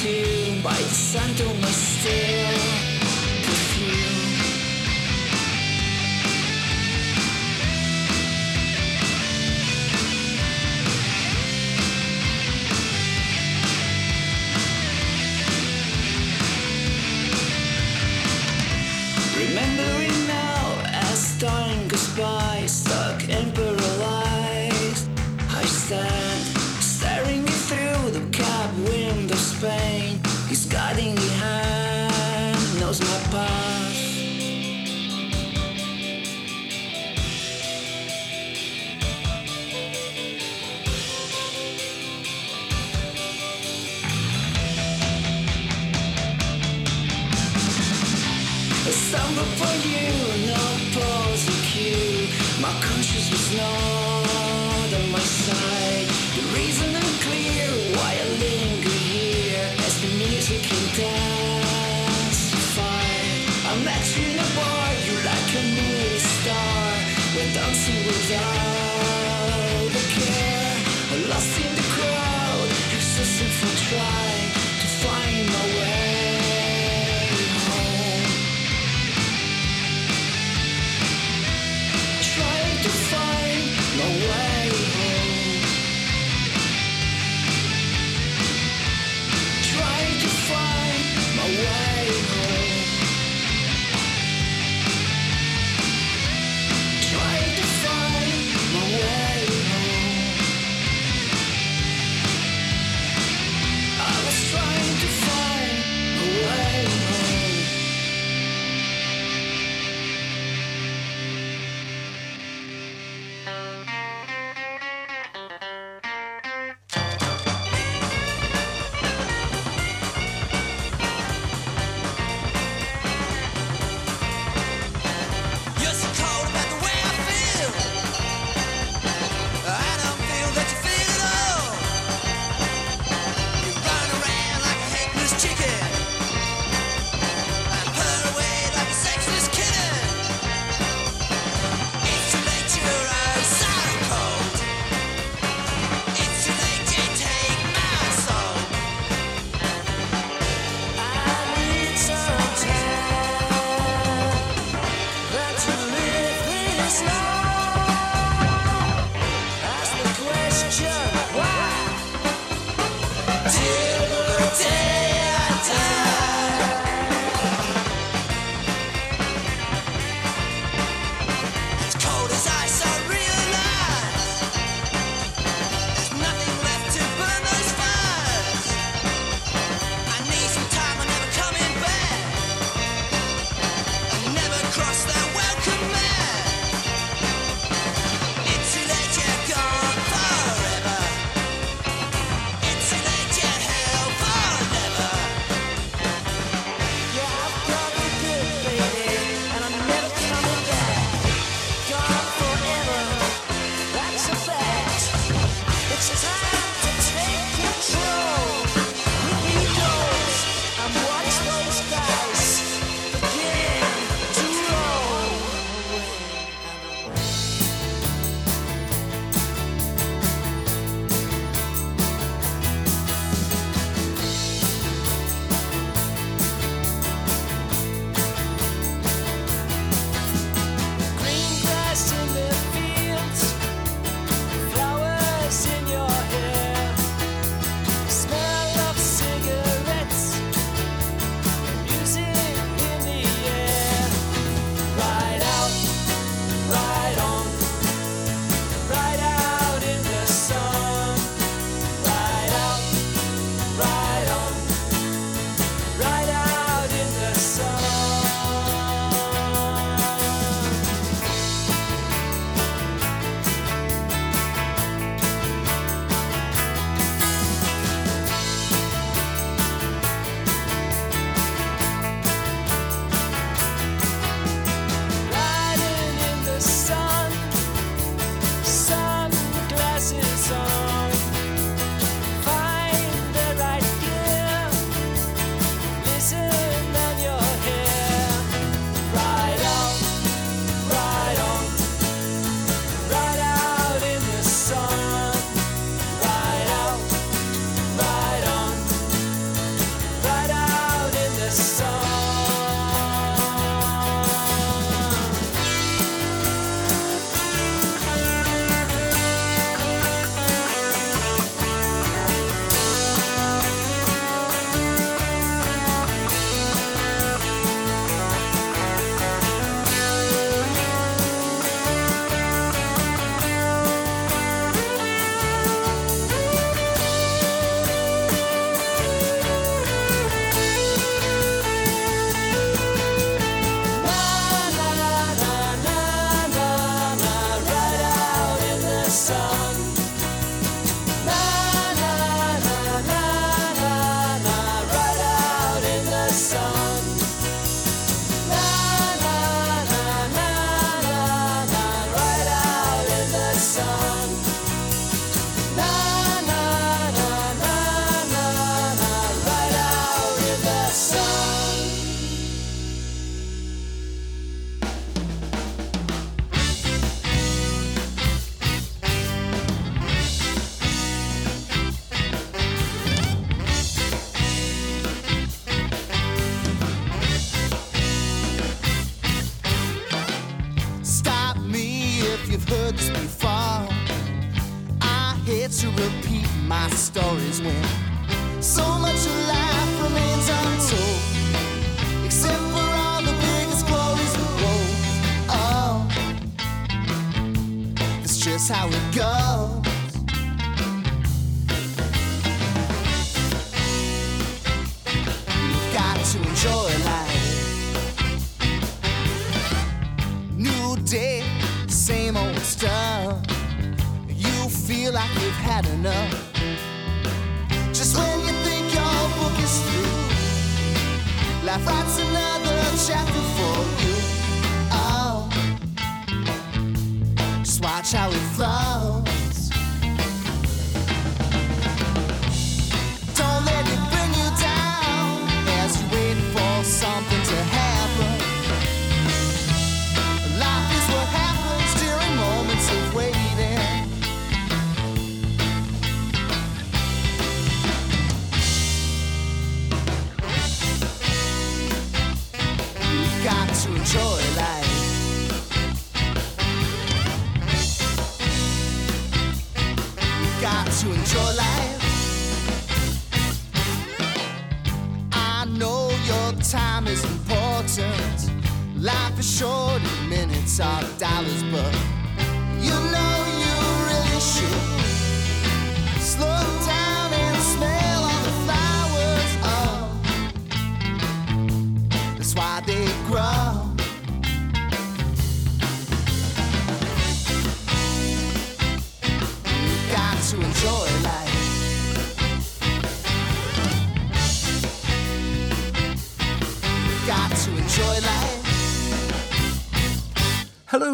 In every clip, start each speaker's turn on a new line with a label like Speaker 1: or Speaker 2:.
Speaker 1: thought I was doomed by the scent of my steel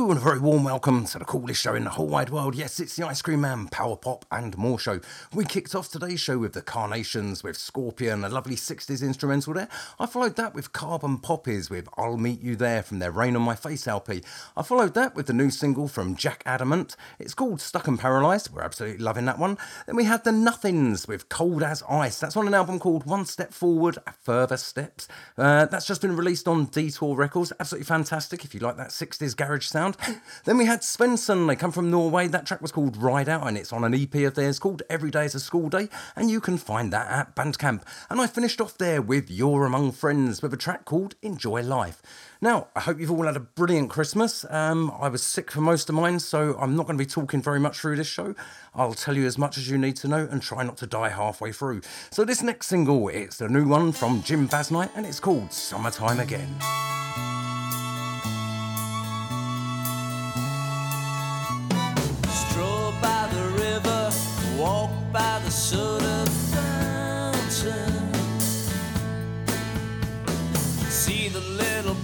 Speaker 1: And a
Speaker 2: very warm welcome to the coolest show in the whole wide world. Yes, it's the Ice Cream Man, Power Pop and More Show. We kicked off today's show with the Carnations, with Scorpion, a lovely 60s instrumental there. I followed that with Carbon Poppies with I'll Meet You There from their Rain on My Face LP. I followed that with the new single from Jack Adamant. It's called Stuck and Paralysed. We're absolutely loving that one. Then we had the Nuthins with Cold as Ice. That's on an album called One Step Forward, Further Steps. Uh, that's just been released on Detour Records. Absolutely fantastic if you like that 60s garage sound. Then we had Svenssen. They come from Norway. That track was called Ride Out and it's on an EP of theirs called Every Day is a School Day. And you can find that at Bandcamp. And I finished off there with You're Among Friends with a track called Enjoy Life. Now, I hope you've all had a brilliant Christmas. Um, I was sick for most of mine, so I'm not going to be talking very much through this show. I'll tell you as much as you need to know and try not to die halfway through. So this next single, it's the new one from Jim Basnight and it's called Summertime Again.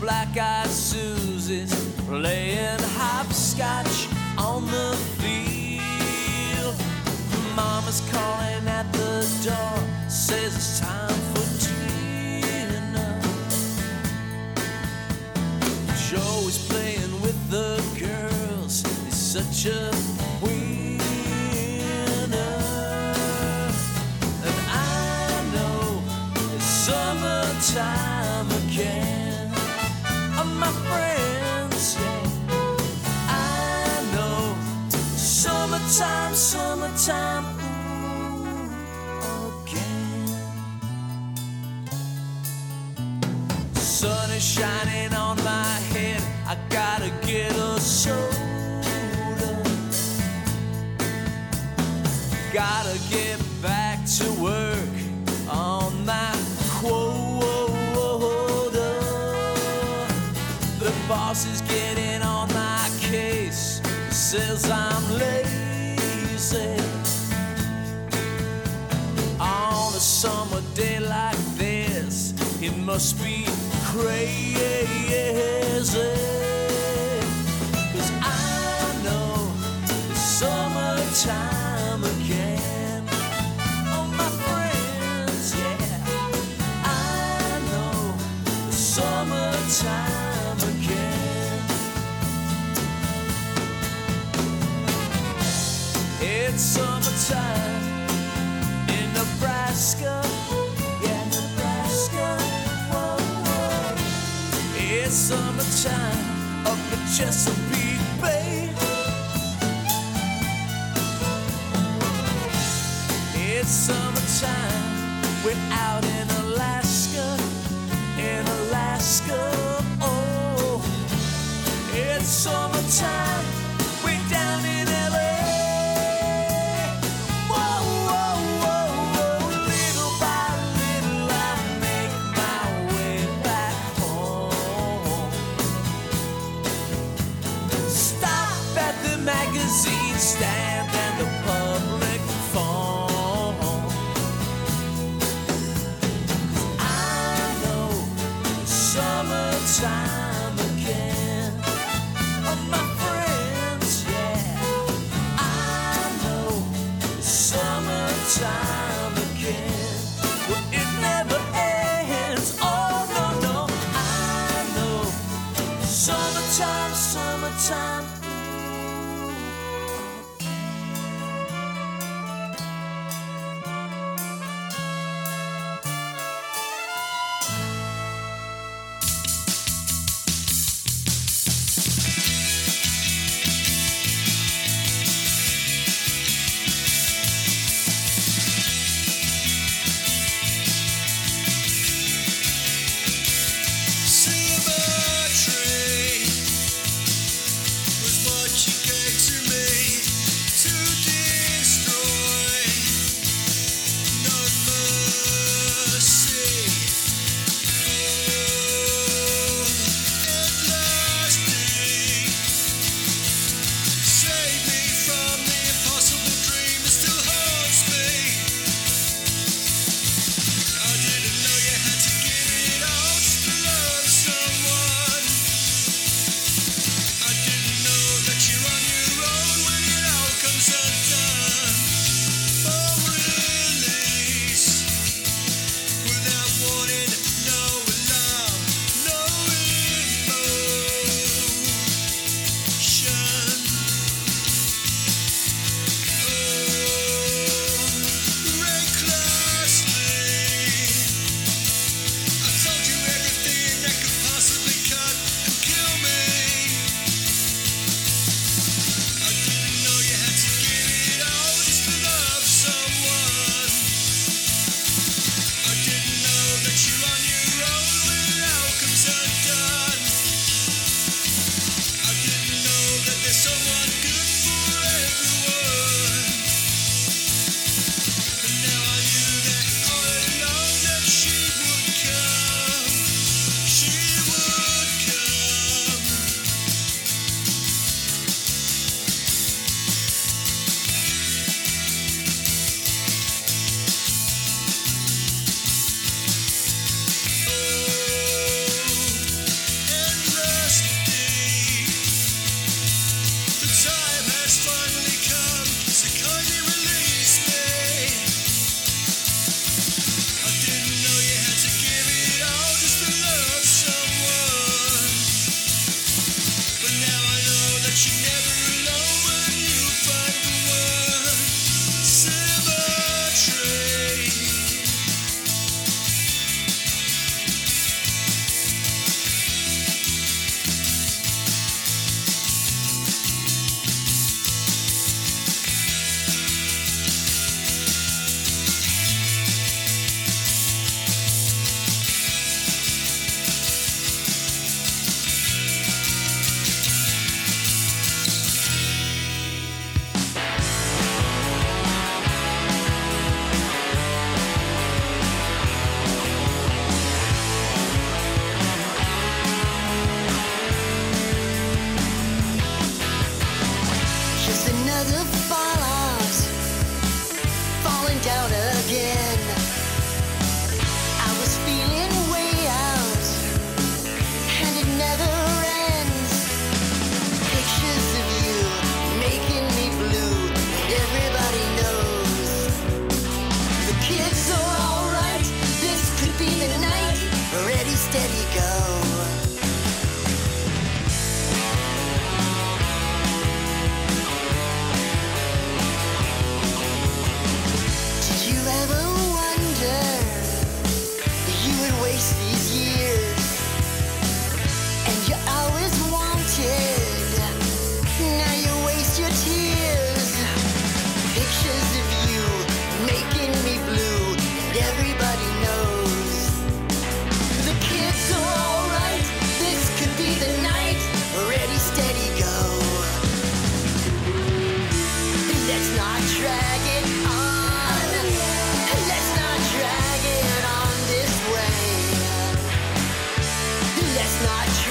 Speaker 1: Little black-eyed Susies playing hopscotch on the field. Mama's calling at the door, says it's time for dinner. Joe is playing with the girls. He's such a summertime, summertime. Ooh, again. Sun is shining on my head. I gotta get a soda. Gotta get back to work on my quota. The boss is getting on my case. Says I'm lazy. Summer day like this, it must be crazy. Cause I know it's summertime again. Oh, my friends, yeah. I know it's summertime again. It's summertime Nebraska, yeah, Nebraska, whoa, whoa. It's summertime up the Chesapeake Bay.
Speaker 3: It's summertime, we're out in Alaska, in Alaska, oh. It's summertime. Wonder?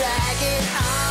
Speaker 4: drag it on.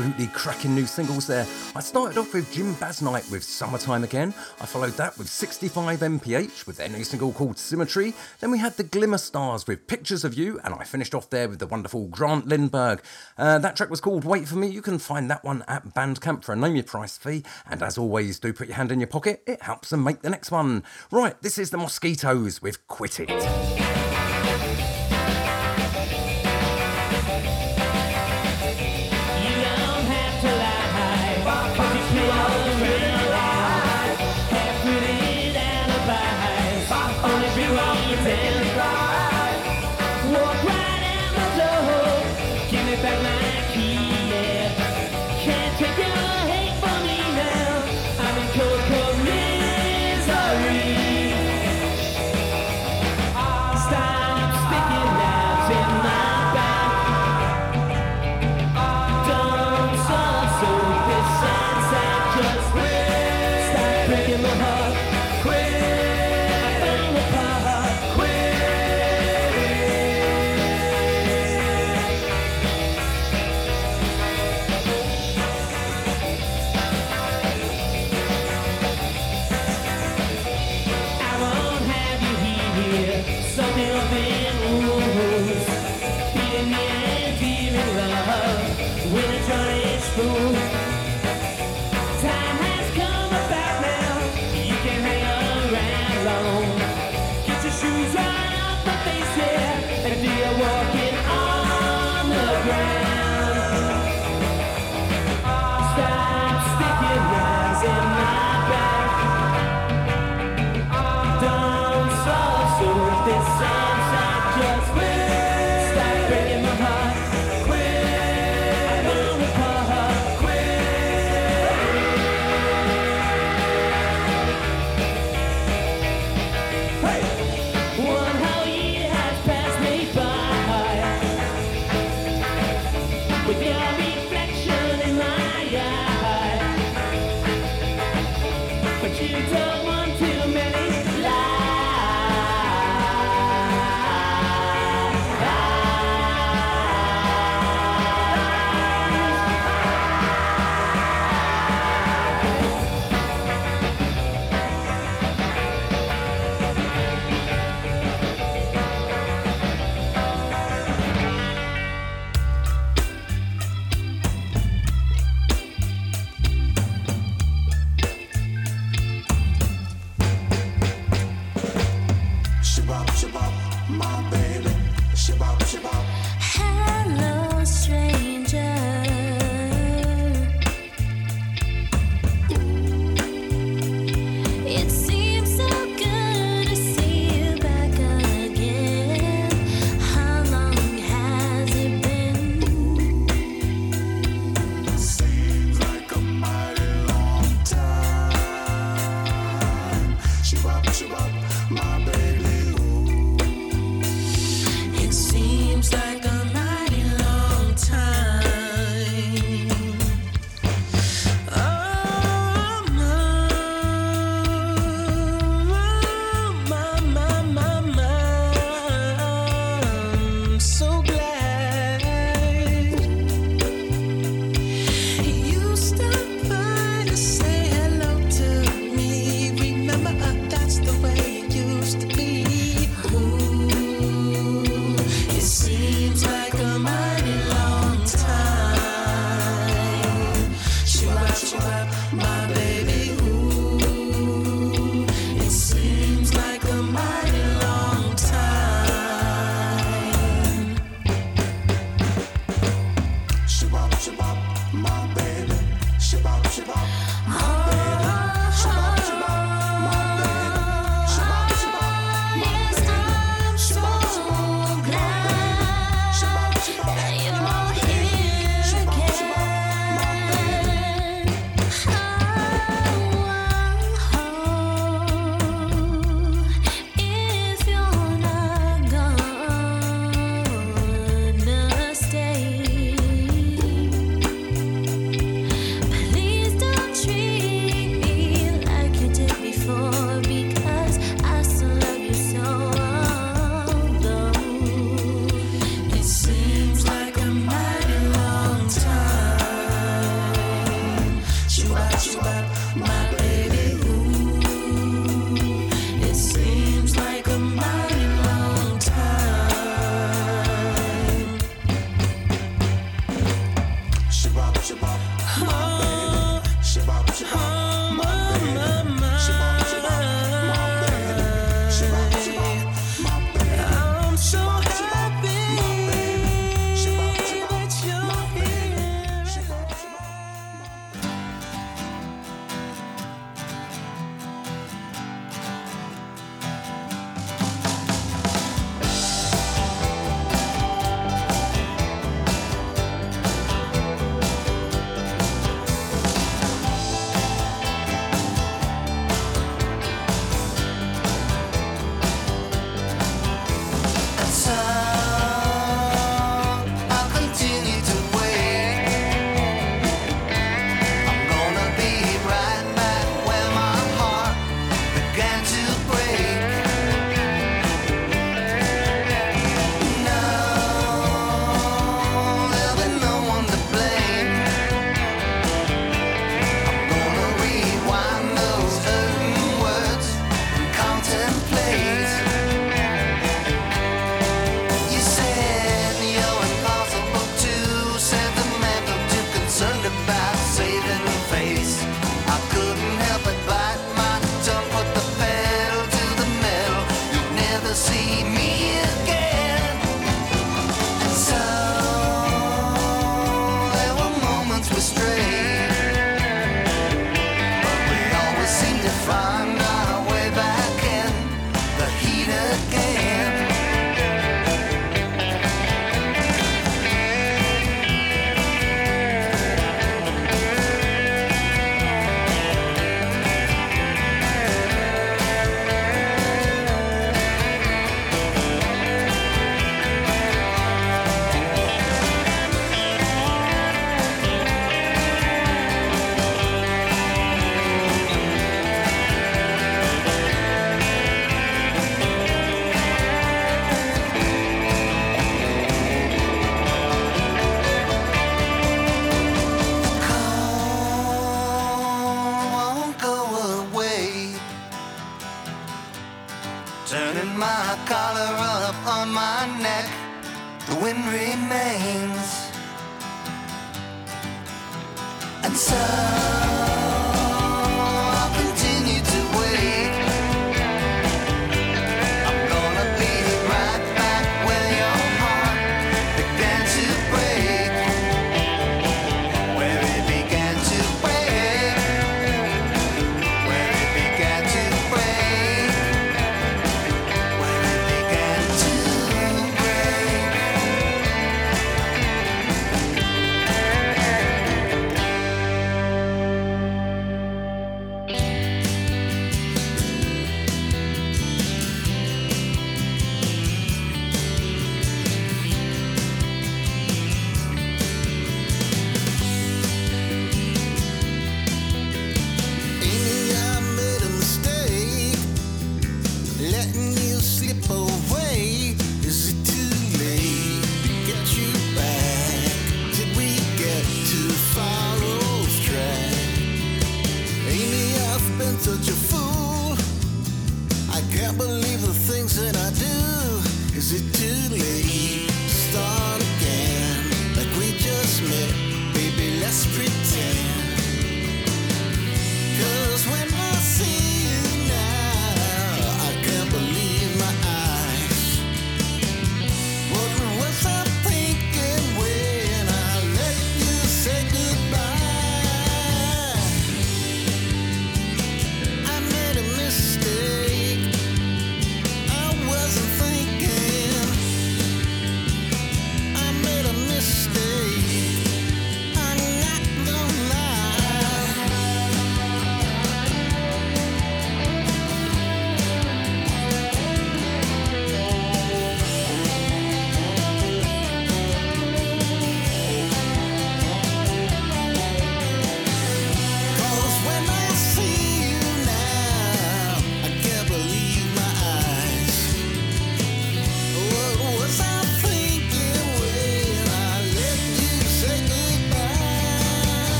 Speaker 4: Absolutely cracking new singles there. I started off with Jim Basnight with Summertime Again. I followed that with 65 MPH with their new single called Symmetry. Then we had the Glimmer Stars with Pictures of You, and I finished off there with the wonderful Grant Lindberg. Uh, that track was called Wait for Me. You can find that one at Bandcamp for a name your price fee. And as always, do put your hand in your pocket, it helps them make the next one. Right, this is the Mosquitos with Quit It.
Speaker 5: dance.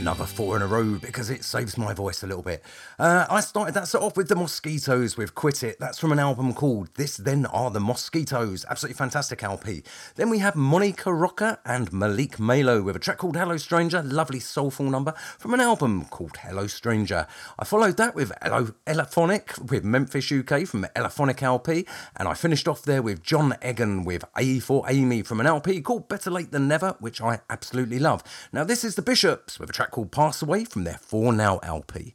Speaker 6: Another four in a row because it saves my voice a little bit. Uh, I started that set off with the Mosquitos with Quit It. That's from an album called This Then Are the Mosquitos. Absolutely fantastic LP. Then we have Monica Rocha and Malik Malo with a track called Hello Stranger. Lovely soulful number from an album called Hello Stranger. I followed that with Hello Elephonic with Memphis UK from Elephonic LP. And I finished off there with John Egan with A for Aimee from an LP called Better Late Than Never, which I absolutely love. Now, this is the Bishops with a track called Pass Away from their For Now LP.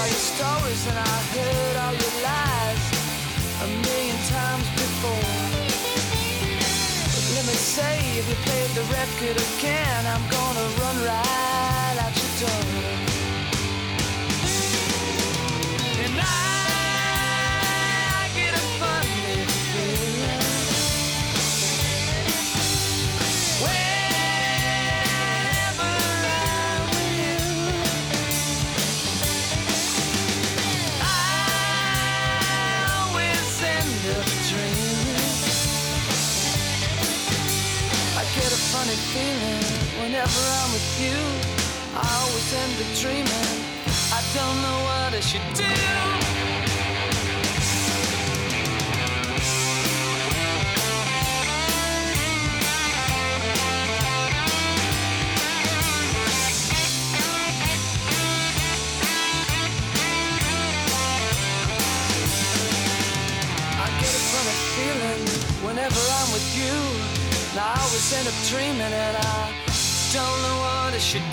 Speaker 1: all your stories and I heard all your lies a million times before. But let me say, if you played the record again, I'm gonna run right out your door. feeling whenever I'm with you. I always end up dreaming. I don't know what I should do. whenever I'm with you. I was in a dreaming and I don't know what I should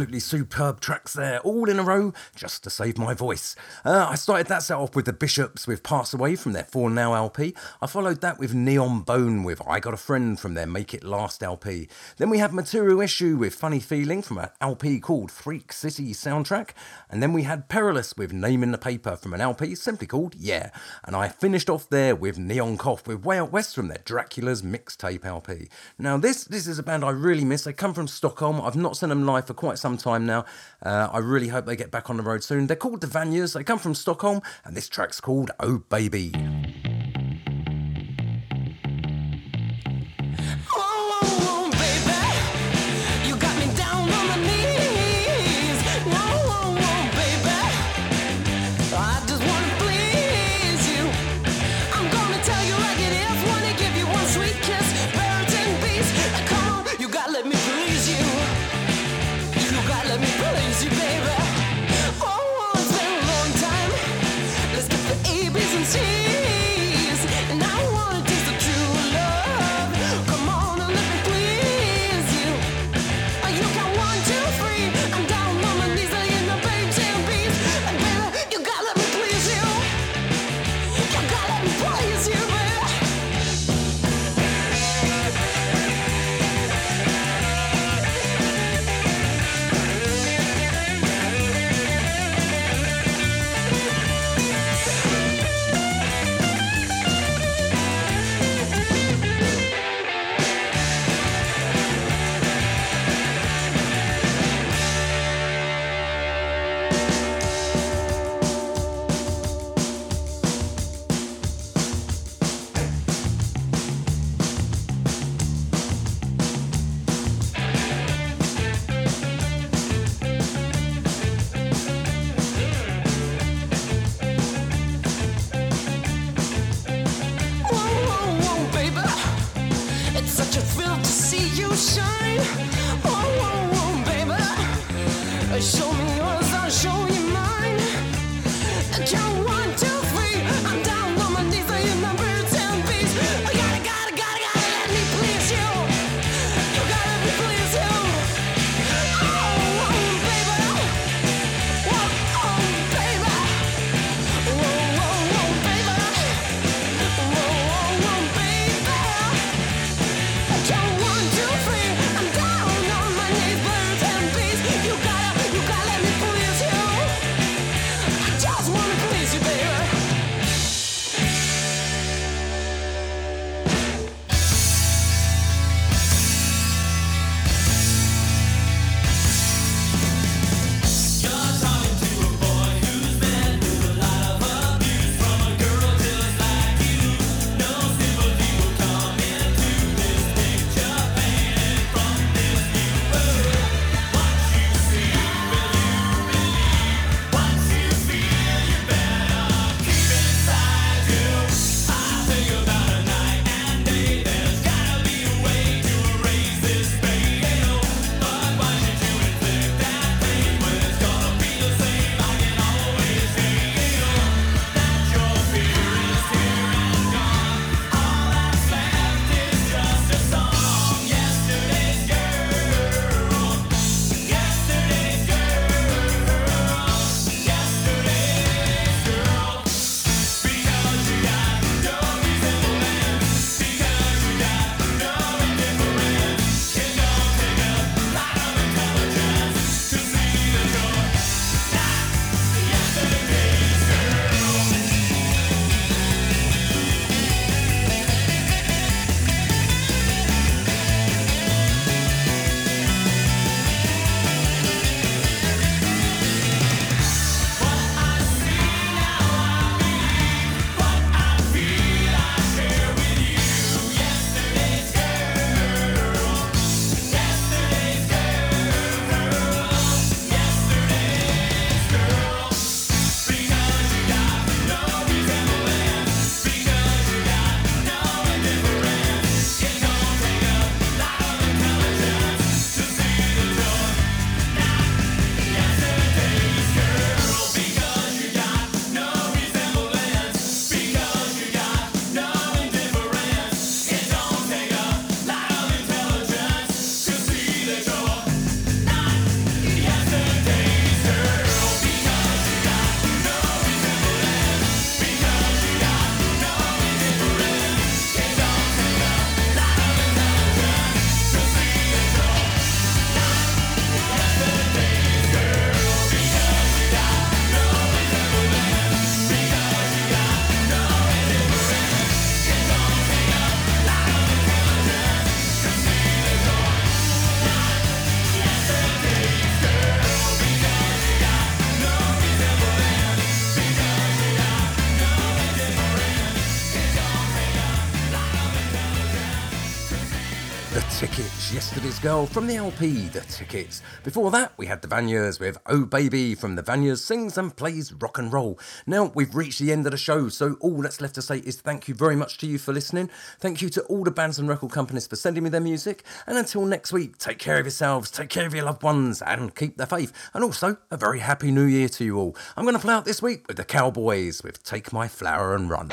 Speaker 2: Five absolutely superb tracks there, all in a row, just to save my voice. Uh, I started that set off with the Bishops with Pass Away from their For Now LP. I followed that with Neon Bone with I Got a Friend from their Make It Last LP. Then we had Material Issue with Funny Feeling from an LP called Freak City Soundtrack. And then we had Perilous with Name in the Paper from an LP simply called Yeah. And I finished off there with Neon Cough with Way Out West from their Dracula's mixtape LP. Now, this this is a band I really miss. They come from Stockholm. I've not seen them live for quite some time now. Uh, I really hope they get back on the road soon. They're called the Vanjas. They come from Stockholm, and this track's called Oh Baby. so Girl from the LP The Tickets. Before that, we had the Vanjas with Oh Baby from the Vanjas Sings and Plays Rock and Roll. Now, we've reached the end of the show, so all that's left to say is thank you very much to you for listening. Thank you to all the bands and record companies for sending me their music. And until next week, take care of yourselves, take care of your loved ones, and keep the faith. And also, a very happy new year to you all. I'm going to play out this week with the Cowboys with Take My Flower and Run.